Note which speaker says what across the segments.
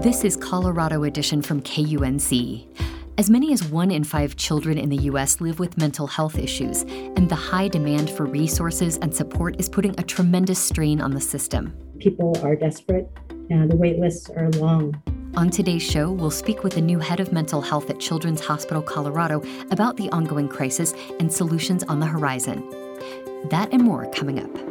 Speaker 1: This is Colorado Edition from KUNC. As many as one in five children in the U.S. live with mental health issues, and the high demand for resources and support is putting a tremendous strain on the system.
Speaker 2: People are desperate, and the wait lists are long.
Speaker 1: On today's show, we'll speak with the new head of mental health at Children's Hospital Colorado about the ongoing crisis and solutions on the horizon. That and more coming up.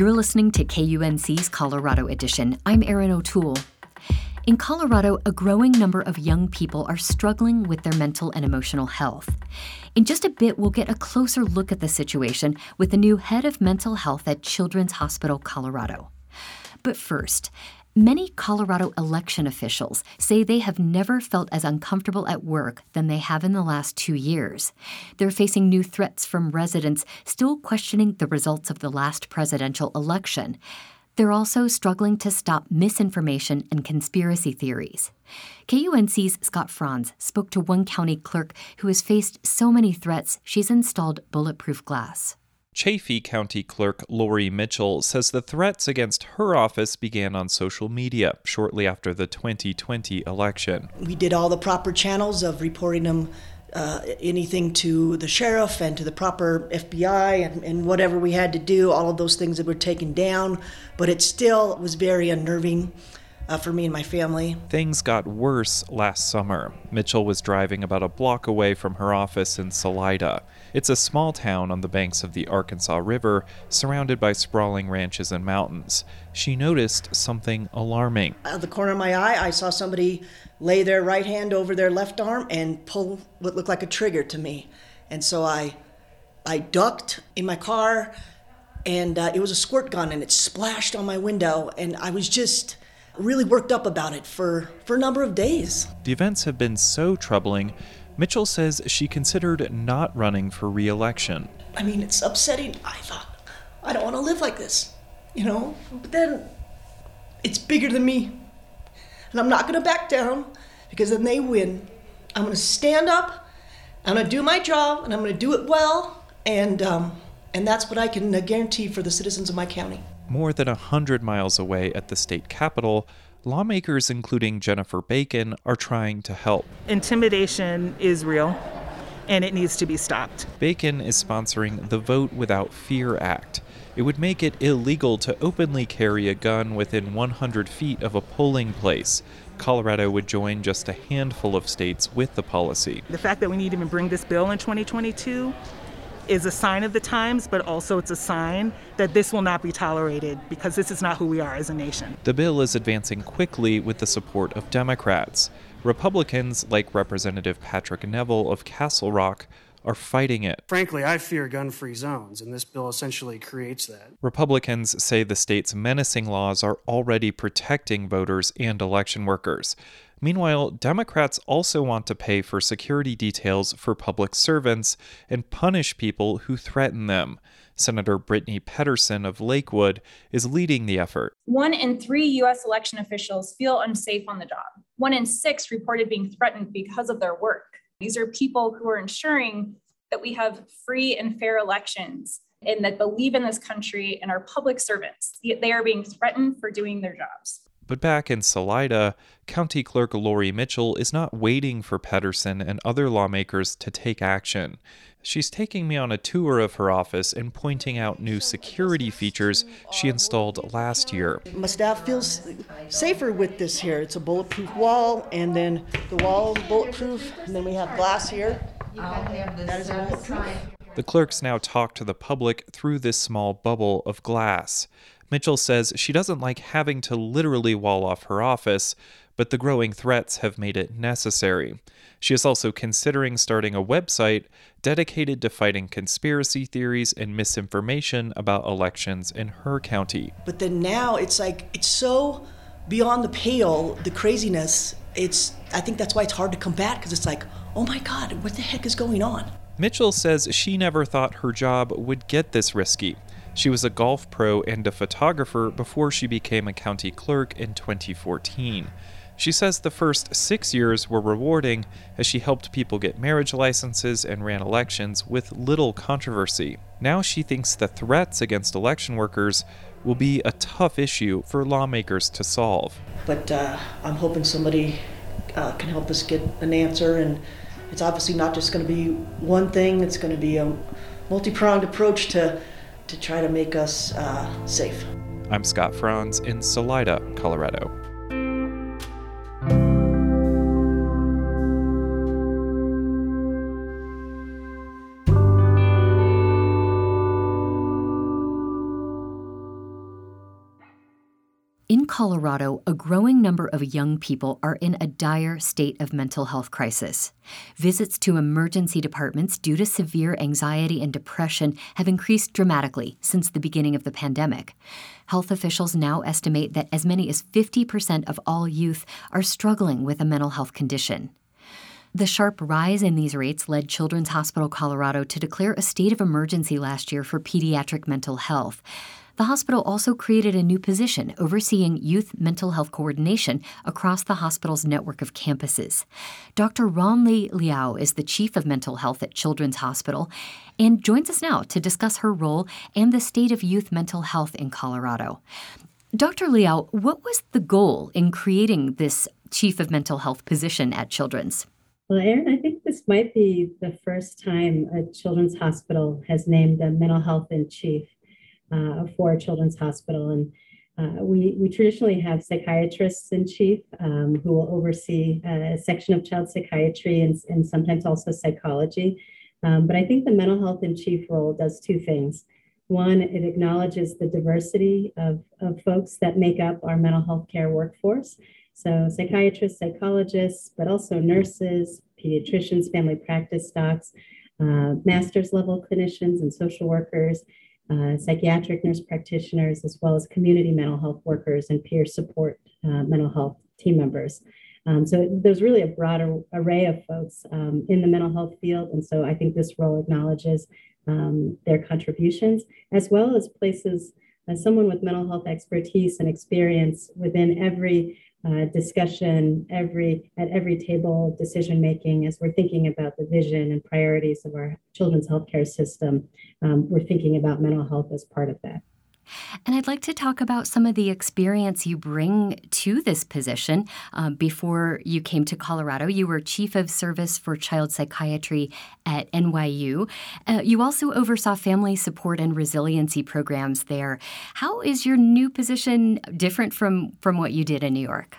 Speaker 1: You're listening to KUNC's Colorado Edition. I'm Erin O'Toole. In Colorado, a growing number of young people are struggling with their mental and emotional health. In just a bit, we'll get a closer look at the situation with the new head of mental health at Children's Hospital Colorado. But first, Many Colorado election officials say they have never felt as uncomfortable at work than they have in the last two years. They're facing new threats from residents still questioning the results of the last presidential election. They're also struggling to stop misinformation and conspiracy theories. KUNC's Scott Franz spoke to one county clerk who has faced so many threats she's installed bulletproof glass.
Speaker 3: Chaffee County Clerk Lori Mitchell says the threats against her office began on social media shortly after the 2020 election.
Speaker 4: We did all the proper channels of reporting them uh, anything to the sheriff and to the proper FBI and, and, whatever we had to do, all of those things that were taken down, but it still was very unnerving uh, for me and my family.
Speaker 3: Things got worse last summer. Mitchell was driving about a block away from her office in Salida. It's a small town on the banks of the Arkansas River, surrounded by sprawling ranches and mountains. She noticed something alarming.
Speaker 4: Out of the corner of my eye, I saw somebody lay their right hand over their left arm and pull what looked like a trigger to me. And so I, I ducked in my car, and uh, it was a squirt gun, and it splashed on my window, and I was just really worked up about it for, for a number of days.
Speaker 3: The events have been so troubling, Mitchell says she considered not running for re election.
Speaker 4: I mean, it's upsetting. I thought, I don't want to live like this, you know? But then it's bigger than me. And I'm not going to back down because then they win. I'm going to stand up, I'm going to do my job, and I'm going to do it well. And, um, and that's what I can uh, guarantee for the citizens of my county
Speaker 3: more than a 100 miles away at the state capitol, lawmakers, including Jennifer Bacon, are trying to help.
Speaker 5: Intimidation is real and it needs to be stopped.
Speaker 3: Bacon is sponsoring the Vote Without Fear Act. It would make it illegal to openly carry a gun within 100 feet of a polling place. Colorado would join just a handful of states with the policy.
Speaker 5: The fact that we need to even bring this bill in 2022 is a sign of the times, but also it's a sign that this will not be tolerated because this is not who we are as a nation.
Speaker 3: The bill is advancing quickly with the support of Democrats. Republicans, like Representative Patrick Neville of Castle Rock, are fighting it.
Speaker 6: Frankly, I fear gun free zones, and this bill essentially creates that.
Speaker 3: Republicans say the state's menacing laws are already protecting voters and election workers. Meanwhile, Democrats also want to pay for security details for public servants and punish people who threaten them. Senator Brittany Pettersen of Lakewood is leading the effort.
Speaker 7: One in three U.S. election officials feel unsafe on the job. One in six reported being threatened because of their work. These are people who are ensuring that we have free and fair elections and that believe in this country and are public servants. They are being threatened for doing their jobs.
Speaker 3: But back in Salida, County Clerk Lori Mitchell is not waiting for Pettersen and other lawmakers to take action. She's taking me on a tour of her office and pointing out new security features she installed last year.
Speaker 4: My staff feels safer with this here. It's a bulletproof wall, and then the wall is bulletproof, and then we have glass here. That is bulletproof.
Speaker 3: The clerks now talk to the public through this small bubble of glass. Mitchell says she doesn't like having to literally wall off her office, but the growing threats have made it necessary. She is also considering starting a website dedicated to fighting conspiracy theories and misinformation about elections in her county.
Speaker 4: But then now it's like, it's so beyond the pale, the craziness. It's, I think that's why it's hard to combat because it's like, oh my God, what the heck is going on?
Speaker 3: Mitchell says she never thought her job would get this risky. She was a golf pro and a photographer before she became a county clerk in 2014. She says the first six years were rewarding as she helped people get marriage licenses and ran elections with little controversy. Now she thinks the threats against election workers will be a tough issue for lawmakers to solve.
Speaker 4: But uh, I'm hoping somebody uh, can help us get an answer. And it's obviously not just going to be one thing, it's going to be a multi pronged approach to, to try to make us uh, safe.
Speaker 3: I'm Scott Franz in Salida, Colorado.
Speaker 1: Colorado, a growing number of young people are in a dire state of mental health crisis. Visits to emergency departments due to severe anxiety and depression have increased dramatically since the beginning of the pandemic. Health officials now estimate that as many as 50% of all youth are struggling with a mental health condition. The sharp rise in these rates led Children's Hospital Colorado to declare a state of emergency last year for pediatric mental health. The hospital also created a new position overseeing youth mental health coordination across the hospital's network of campuses. Dr. Ronli Liao is the chief of mental health at Children's Hospital and joins us now to discuss her role and the state of youth mental health in Colorado. Dr. Liao, what was the goal in creating this chief of mental health position at Children's?
Speaker 2: Well, Erin, I think this might be the first time a children's hospital has named a mental health in chief uh, for Children's Hospital. And uh, we, we traditionally have psychiatrists in chief um, who will oversee a section of child psychiatry and, and sometimes also psychology. Um, but I think the mental health in chief role does two things. One, it acknowledges the diversity of, of folks that make up our mental health care workforce. So, psychiatrists, psychologists, but also nurses, pediatricians, family practice docs, uh, master's level clinicians, and social workers, uh, psychiatric nurse practitioners, as well as community mental health workers and peer support uh, mental health team members. Um, so there's really a broad array of folks um, in the mental health field. And so I think this role acknowledges um, their contributions, as well as places as someone with mental health expertise and experience within every uh, discussion every at every table decision making as we're thinking about the vision and priorities of our children's healthcare system um, we're thinking about mental health as part of that
Speaker 1: and I'd like to talk about some of the experience you bring to this position. Um, before you came to Colorado, you were Chief of Service for Child Psychiatry at NYU. Uh, you also oversaw family support and resiliency programs there. How is your new position different from, from what you did in New York?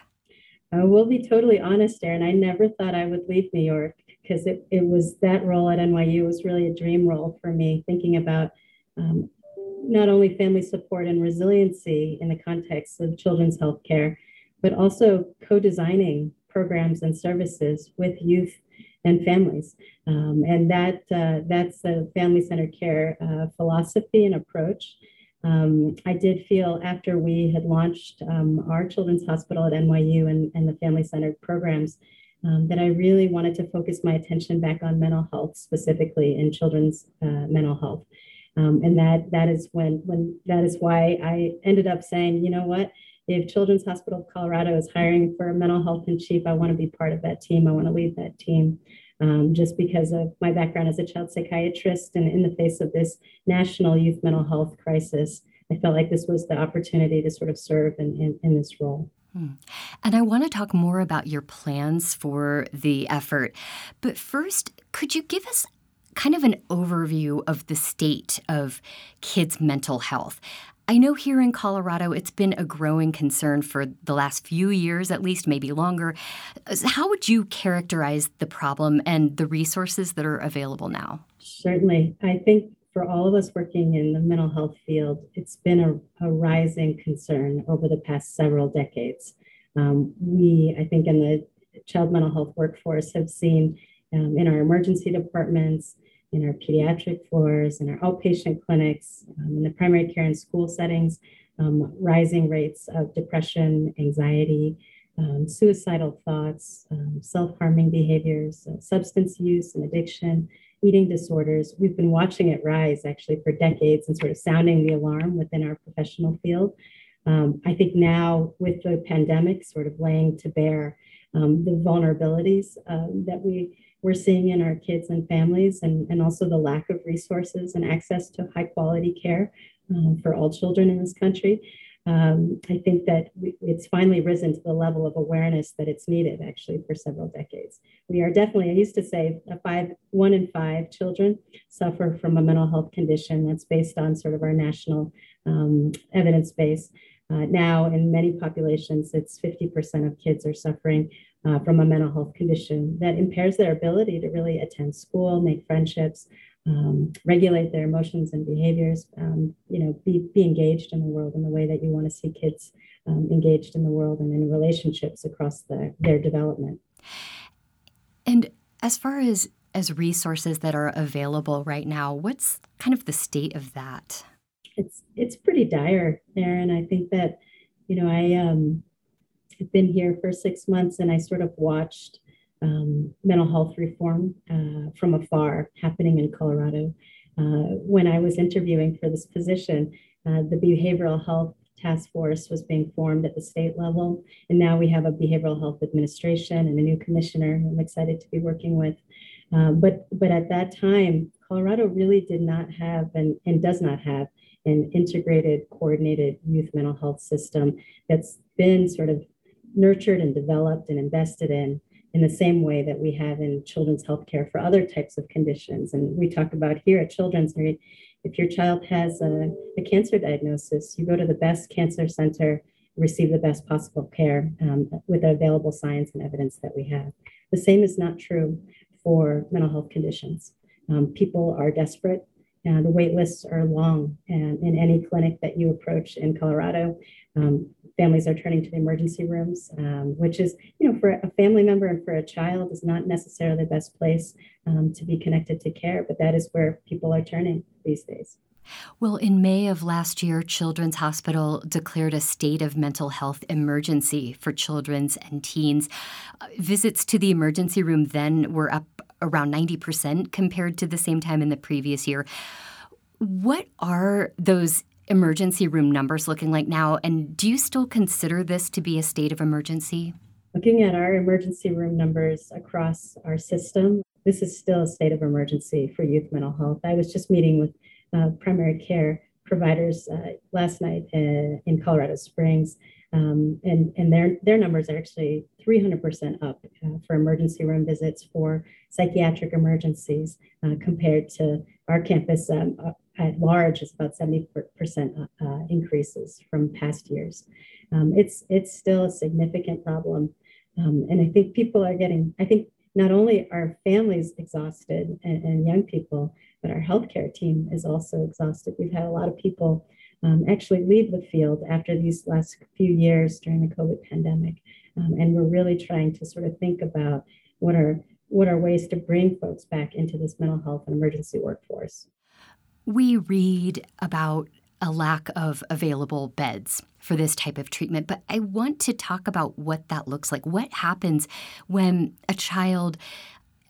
Speaker 2: I will be totally honest, Erin. I never thought I would leave New York because it, it was that role at NYU was really a dream role for me, thinking about um, not only family support and resiliency in the context of children's health care, but also co designing programs and services with youth and families. Um, and that uh, that's a family centered care uh, philosophy and approach. Um, I did feel after we had launched um, our children's hospital at NYU and, and the family centered programs um, that I really wanted to focus my attention back on mental health, specifically in children's uh, mental health. Um, and that that is when when that is why I ended up saying, you know what, if Children's Hospital of Colorado is hiring for a mental health in chief, I want to be part of that team. I want to lead that team. Um, just because of my background as a child psychiatrist and in the face of this national youth mental health crisis, I felt like this was the opportunity to sort of serve in, in, in this role.
Speaker 1: Hmm. And I want to talk more about your plans for the effort. But first, could you give us kind of an overview of the state of kids' mental health. I know here in Colorado it's been a growing concern for the last few years, at least, maybe longer. How would you characterize the problem and the resources that are available now?
Speaker 2: Certainly. I think for all of us working in the mental health field, it's been a, a rising concern over the past several decades. Um, we, I think, in the child mental health workforce have seen um, in our emergency departments, in our pediatric floors, in our outpatient clinics, um, in the primary care and school settings, um, rising rates of depression, anxiety, um, suicidal thoughts, um, self harming behaviors, uh, substance use and addiction, eating disorders. We've been watching it rise actually for decades and sort of sounding the alarm within our professional field. Um, I think now with the pandemic sort of laying to bear um, the vulnerabilities that we we're seeing in our kids and families, and, and also the lack of resources and access to high quality care um, for all children in this country. Um, I think that we, it's finally risen to the level of awareness that it's needed actually for several decades. We are definitely, I used to say, a five, one in five children suffer from a mental health condition that's based on sort of our national um, evidence base. Uh, now, in many populations, it's 50% of kids are suffering uh, from a mental health condition that impairs their ability to really attend school, make friendships, um, regulate their emotions and behaviors, um, you know, be, be engaged in the world in the way that you want to see kids um, engaged in the world and in relationships across the, their development.
Speaker 1: And as far as as resources that are available right now, what's kind of the state of that?
Speaker 2: It's it's pretty dire, Erin. I think that, you know, I um I've been here for six months and I sort of watched um, mental health reform uh, from afar happening in Colorado. Uh, when I was interviewing for this position, uh, the behavioral health task force was being formed at the state level. And now we have a behavioral health administration and a new commissioner I'm excited to be working with. Um, but, but at that time, Colorado really did not have and, and does not have an integrated, coordinated youth mental health system that's been sort of nurtured and developed and invested in in the same way that we have in children's healthcare for other types of conditions. And we talk about here at Children's, if your child has a, a cancer diagnosis, you go to the best cancer center, receive the best possible care um, with the available science and evidence that we have. The same is not true for mental health conditions. Um, people are desperate. and the wait lists are long and in any clinic that you approach in Colorado. Um, families are turning to the emergency rooms, um, which is, you know, for a family member and for a child is not necessarily the best place um, to be connected to care, but that is where people are turning these days.
Speaker 1: Well, in May of last year, Children's Hospital declared a state of mental health emergency for children's and teens. Uh, visits to the emergency room then were up around 90% compared to the same time in the previous year. What are those emergency room numbers looking like now? And do you still consider this to be a state of emergency?
Speaker 2: Looking at our emergency room numbers across our system, this is still a state of emergency for youth mental health. I was just meeting with uh, primary care providers uh, last night uh, in Colorado Springs, um, and and their their numbers are actually 300% up uh, for emergency room visits for psychiatric emergencies uh, compared to our campus um, uh, at large is about 70% uh, uh, increases from past years. Um, it's, it's still a significant problem. Um, and I think people are getting, I think not only are families exhausted and, and, young people, but our healthcare team is also exhausted. We've had a lot of people um, actually leave the field after these last few years during the COVID pandemic. Um, and we're really trying to sort of think about what are what are ways to bring folks back into this mental health and emergency workforce.
Speaker 1: We read about a lack of available beds for this type of treatment, but I want to talk about what that looks like. What happens when a child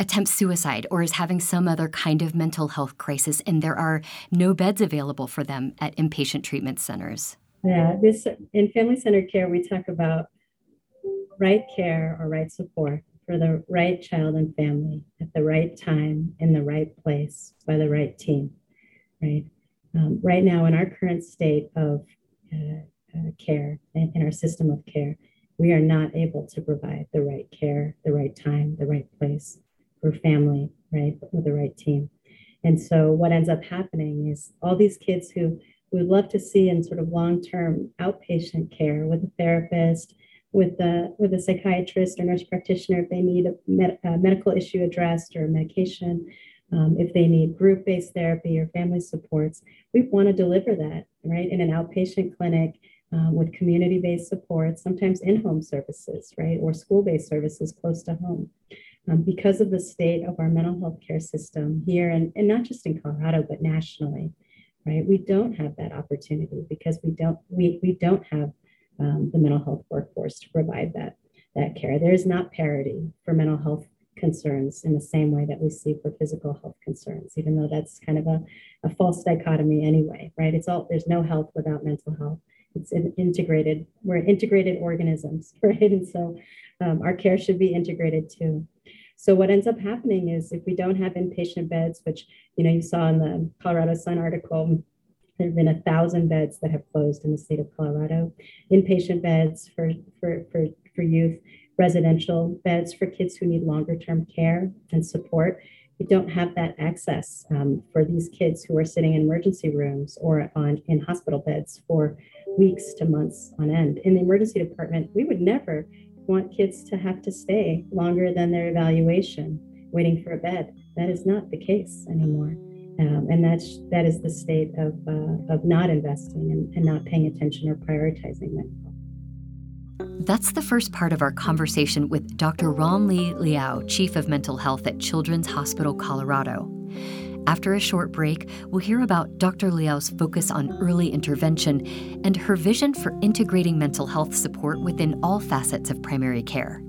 Speaker 1: attempts suicide or is having some other kind of mental health crisis and there are no beds available for them at inpatient treatment centers?
Speaker 2: Yeah, this in family centered care, we talk about right care or right support for the right child and family at the right time in the right place by the right team right? Um, right now, in our current state of uh, uh, care, in, in our system of care, we are not able to provide the right care, the right time, the right place for family, right, with the right team. And so, what ends up happening is all these kids who we love to see in sort of long-term outpatient care with a therapist, with a with a psychiatrist or nurse practitioner if they need a, med- a medical issue addressed or medication, um, if they need group based therapy or family supports, we want to deliver that, right, in an outpatient clinic um, with community based support, sometimes in home services, right, or school based services close to home. Um, because of the state of our mental health care system here, and, and not just in Colorado, but nationally, right, we don't have that opportunity because we don't, we, we don't have um, the mental health workforce to provide that, that care. There is not parity for mental health concerns in the same way that we see for physical health concerns, even though that's kind of a, a false dichotomy anyway, right? It's all there's no health without mental health. it's integrated. We're integrated organisms, right? And so um, our care should be integrated too. So what ends up happening is if we don't have inpatient beds, which you know you saw in the Colorado Sun article, there have been a thousand beds that have closed in the state of Colorado, inpatient beds for for for, for youth, residential beds for kids who need longer term care and support. We don't have that access um, for these kids who are sitting in emergency rooms or on in hospital beds for weeks to months on end. In the emergency department, we would never want kids to have to stay longer than their evaluation waiting for a bed. That is not the case anymore. Um, and that's that is the state of, uh, of not investing and, and not paying attention or prioritizing mental
Speaker 1: That's the first part of our conversation with Dr. Ronli Liao, Chief of Mental Health at Children's Hospital Colorado. After a short break, we'll hear about Dr. Liao's focus on early intervention and her vision for integrating mental health support within all facets of primary care.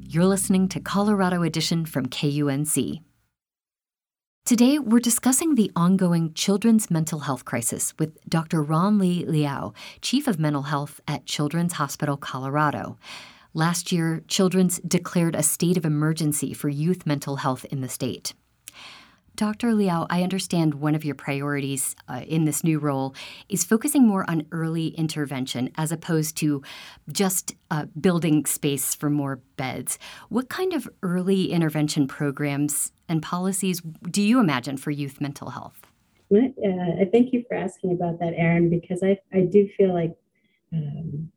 Speaker 1: You're listening to Colorado Edition from KUNC. Today, we're discussing the ongoing children's mental health crisis with Dr. Ronli Liao, Chief of Mental Health at Children's Hospital Colorado. Last year, Children's declared a state of emergency for youth mental health in the state. Dr. Liao, I understand one of your priorities uh, in this new role is focusing more on early intervention as opposed to just uh, building space for more beds. What kind of early intervention programs and policies do you imagine for youth mental health?
Speaker 2: Uh, thank you for asking about that, Erin, because I, I do feel like um,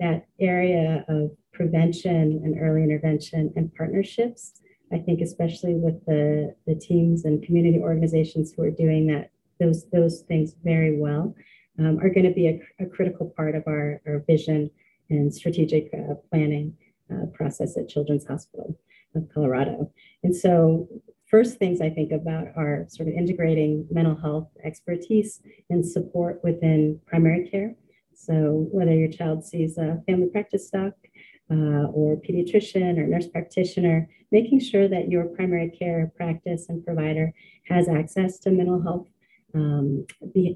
Speaker 2: that area of prevention and early intervention and partnerships I think especially with the, the teams and community organizations who are doing that, those, those things very well, um, are going to be a, a, critical part of our, our vision and strategic uh, planning uh, process at Children's Hospital of Colorado. And so first things I think about are sort of integrating mental health expertise and support within primary care. So whether your child sees a family practice doc uh, or pediatrician or nurse practitioner, making sure that your primary care practice and provider has access to mental health um,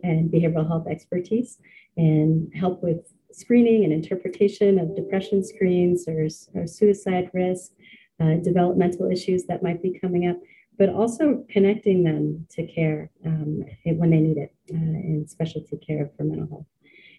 Speaker 2: and behavioral health expertise and help with screening and interpretation of depression screens or, or suicide risk, uh, developmental issues that might be coming up, but also connecting them to care um, when they need it uh, in specialty care for mental health,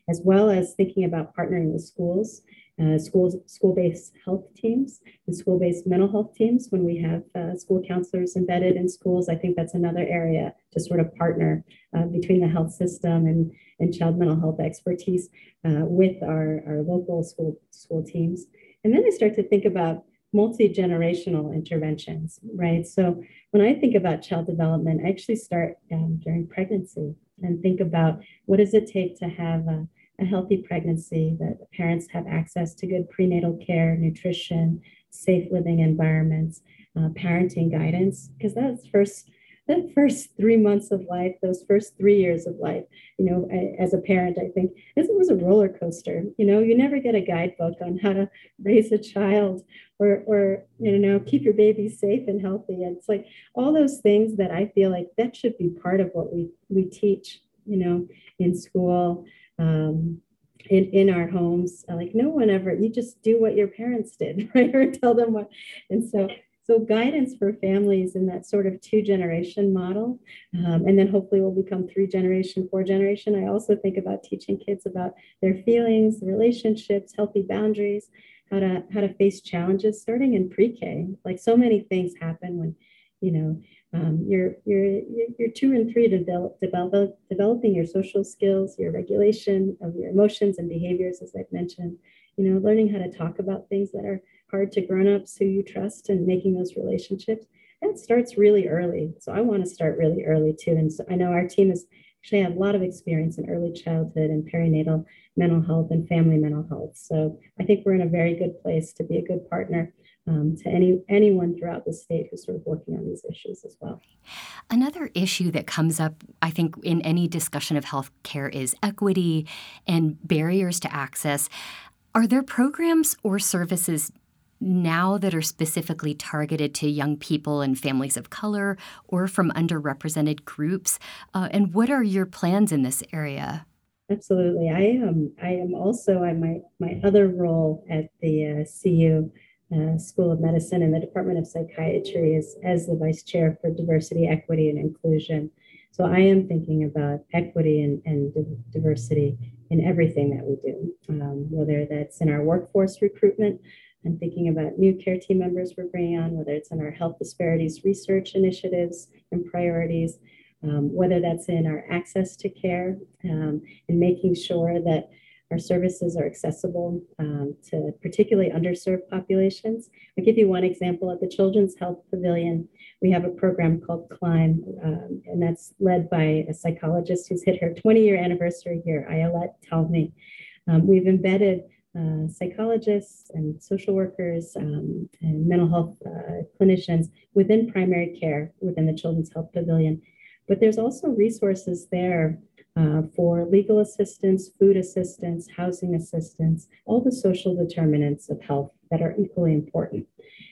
Speaker 2: as well as thinking about partnering with schools uh, schools, school-based health teams and school-based mental health teams when we have uh, school counselors embedded in schools. I think that's another area to sort of partner uh, between the health system and, and child mental health expertise uh, with our, our local school, school teams. And then I start to think about multi-generational interventions, right? So when I think about child development, I actually start um, during pregnancy and think about what does it take to have a a healthy pregnancy, that parents have access to good prenatal care, nutrition, safe living environments, uh, parenting guidance, because that's first that first three months of life, those first three years of life, you know, I, as a parent, I think this was a roller coaster. You know, you never get a guidebook on how to raise a child or, or you know, keep your baby safe and healthy. And it's like all those things that I feel like that should be part of what we we teach, you know, in school um, in, in our homes. Like no one ever, you just do what your parents did, right? or tell them what. And so, so guidance for families in that sort of two generation model. Um, and then hopefully we'll become three generation, four generation. I also think about teaching kids about their feelings, relationships, healthy boundaries, how to, how to face challenges starting in pre-K. Like so many things happen when, you know, um, you're, you're, you're two and three to develop, develop, developing your social skills, your regulation of your emotions and behaviors, as I've mentioned, you know, learning how to talk about things that are hard to grown-ups who you trust and making those relationships. That starts really early. So I want to start really early too. And so I know our team has actually had a lot of experience in early childhood and perinatal mental health and family mental health. So I think we're in a very good place to be a good partner um, to any anyone throughout the state who's sort of working on these issues as well.
Speaker 1: Another issue that comes up, I think, in any discussion of healthcare is equity and barriers to access. Are there programs or services now that are specifically targeted to young people and families of color or from underrepresented groups? Uh, and what are your plans in this area?
Speaker 2: Absolutely. I am. I am also on my my other role at the uh, CU uh, School of Medicine and the Department of Psychiatry is as the vice chair for diversity, equity, and inclusion. So I am thinking about equity and, and diversity in everything that we do, um, whether that's in our workforce recruitment. I'm thinking about new care team members we're bringing on, whether it's in our health disparities research initiatives and priorities, um, whether that's in our access to care um, and making sure that our services are accessible um, to particularly underserved populations. I'll give you one example at the Children's Health Pavilion. We have a program called CLIMB, um, and that's led by a psychologist who's hit her 20 year anniversary here, Ayelet Talmi. Um, we've embedded uh, psychologists and social workers um, and mental health uh, clinicians within primary care within the Children's Health Pavilion. But there's also resources there uh, for legal assistance, food assistance, housing assistance, all the social determinants of health that are equally important.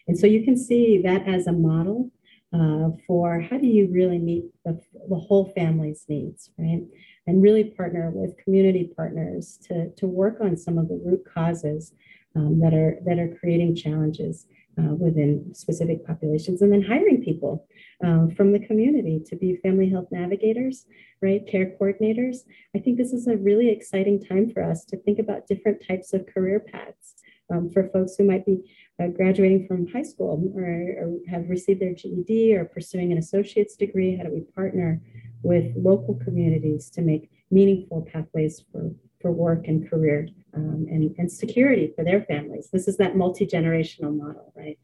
Speaker 2: And so you can see that as a model uh, for how do you really meet the, the whole family's needs, right? And really partner with community partners to, to work on some of the root causes um, that are that are creating challenges uh, within specific populations, and then hiring people um, from the community to be family health navigators, right, care coordinators. I think this is a really exciting time for us to think about different types of career paths um, for folks who might be uh, graduating from high school or, or, have received their GED or pursuing an associate's degree. How do we partner with local communities to make meaningful pathways for, for work and career um, and, and security for their families? This is that multi generational model, right,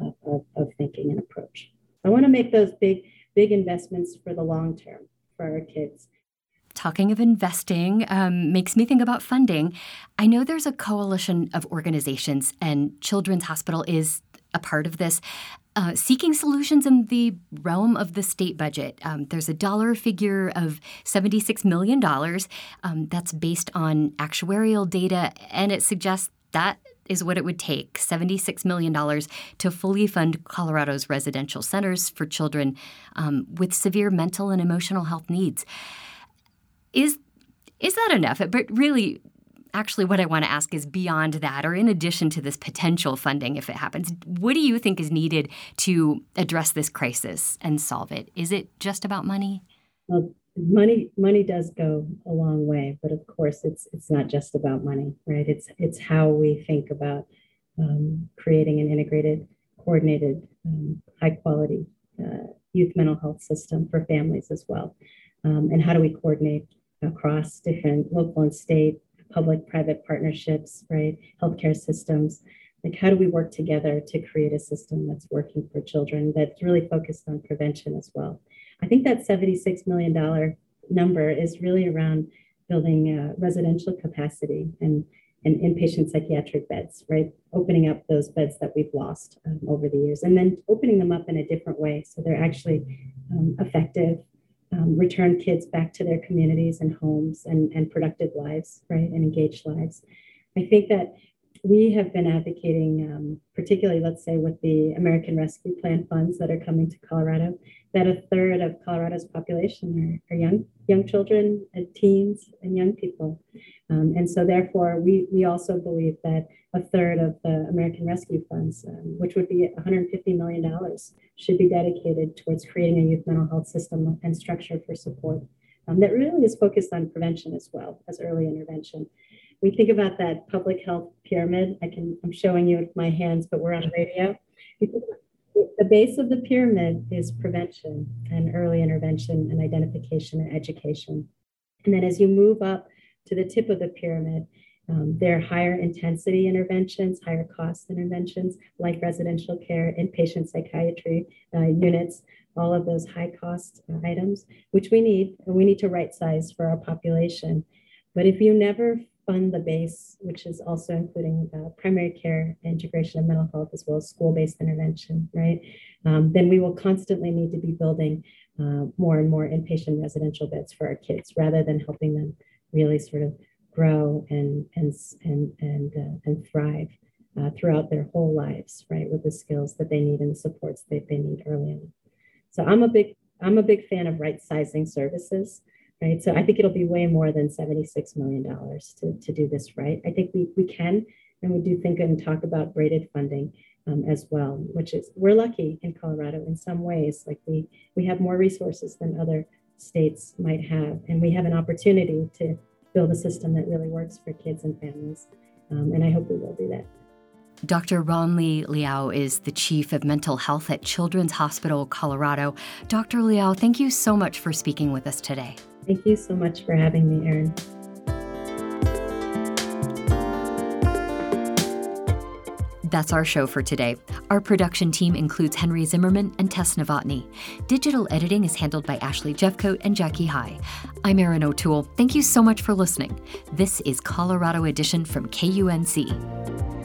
Speaker 2: of, of, of thinking and approach. I want to make those big, big investments for the long term for our kids.
Speaker 1: Talking of investing um, makes me think about funding. I know there's a coalition of organizations, and Children's Hospital is a part of this. Uh, seeking solutions in the realm of the state budget. Um, there's a dollar figure of $76 million um, that's based on actuarial data, and it suggests that is what it would take $76 million to fully fund Colorado's residential centers for children um, with severe mental and emotional health needs. Is, is that enough? But really, actually, what I want to ask is beyond that, or in addition to this potential funding, if it happens, what do you think is needed to address this crisis and solve it? Is it just about money?
Speaker 2: Well, money money does go a long way but of course it's it's not just about money right it's it's how we think about um, creating an integrated coordinated um, high quality uh, youth mental health system for families as well um, and how do we coordinate across different local and state public private partnerships right? Healthcare systems. Like how do we work together to create a system that's working for children that's really focused on prevention as well? I think that $76 million number is really around building uh, residential capacity and, and inpatient psychiatric beds, right? Opening up those beds that we've lost um, over the years and then opening them up in a different way so they're actually um, effective, um, return kids back to their communities and homes and, and productive lives, right? And engaged lives. I think that we have been advocating, um, particularly, let's say, with the American Rescue Plan funds that are coming to Colorado, that a third of Colorado's population are, are young, young children, and teens, and young people. Um, and so, therefore, we, we also believe that a third of the American Rescue Funds, um, which would be $150 million, should be dedicated towards creating a youth mental health system and structure for support um, that really is focused on prevention as well as early intervention we think about that public health pyramid. I can, I'm showing you with my hands, but we're on radio. The base of the pyramid is prevention and early intervention and identification and education. And then as you move up to the tip of the pyramid, um, there are higher intensity interventions, higher cost interventions like residential care, inpatient psychiatry uh, units, all of those high cost uh, items, which we need, and we need to right size for our population. But if you never fund the base, which is also including uh, primary care, integration of mental health, as well as school-based intervention, right? Um, then we will constantly need to be building uh, more and more inpatient residential beds for our kids, rather than helping them really sort of grow and and and and uh, and thrive uh, throughout their whole lives, right? With the skills that they need and the supports that they need early on. So I'm a big I'm a big fan of right sizing services right? So I think it'll be way more than $76 million to, to do this right. I think we, we can, and we do think and talk about braided funding um, as well, which is, we're lucky in Colorado in some ways, like we, we have more resources than other states might have, and we have an opportunity to build a system that really works for kids and families. Um, and I hope we will do that.
Speaker 1: Dr. Ronli Liao is the Chief of Mental Health at Children's Hospital Colorado. Dr. Liao, thank you so much for speaking with us today.
Speaker 2: Thank you so much for having me, Erin.
Speaker 1: That's our show for today. Our production team includes Henry Zimmerman and Tess Novotny. Digital editing is handled by Ashley Jeffcoat and Jackie High. I'm Erin O'Toole. Thank you so much for listening. This is Colorado Edition from KUNC.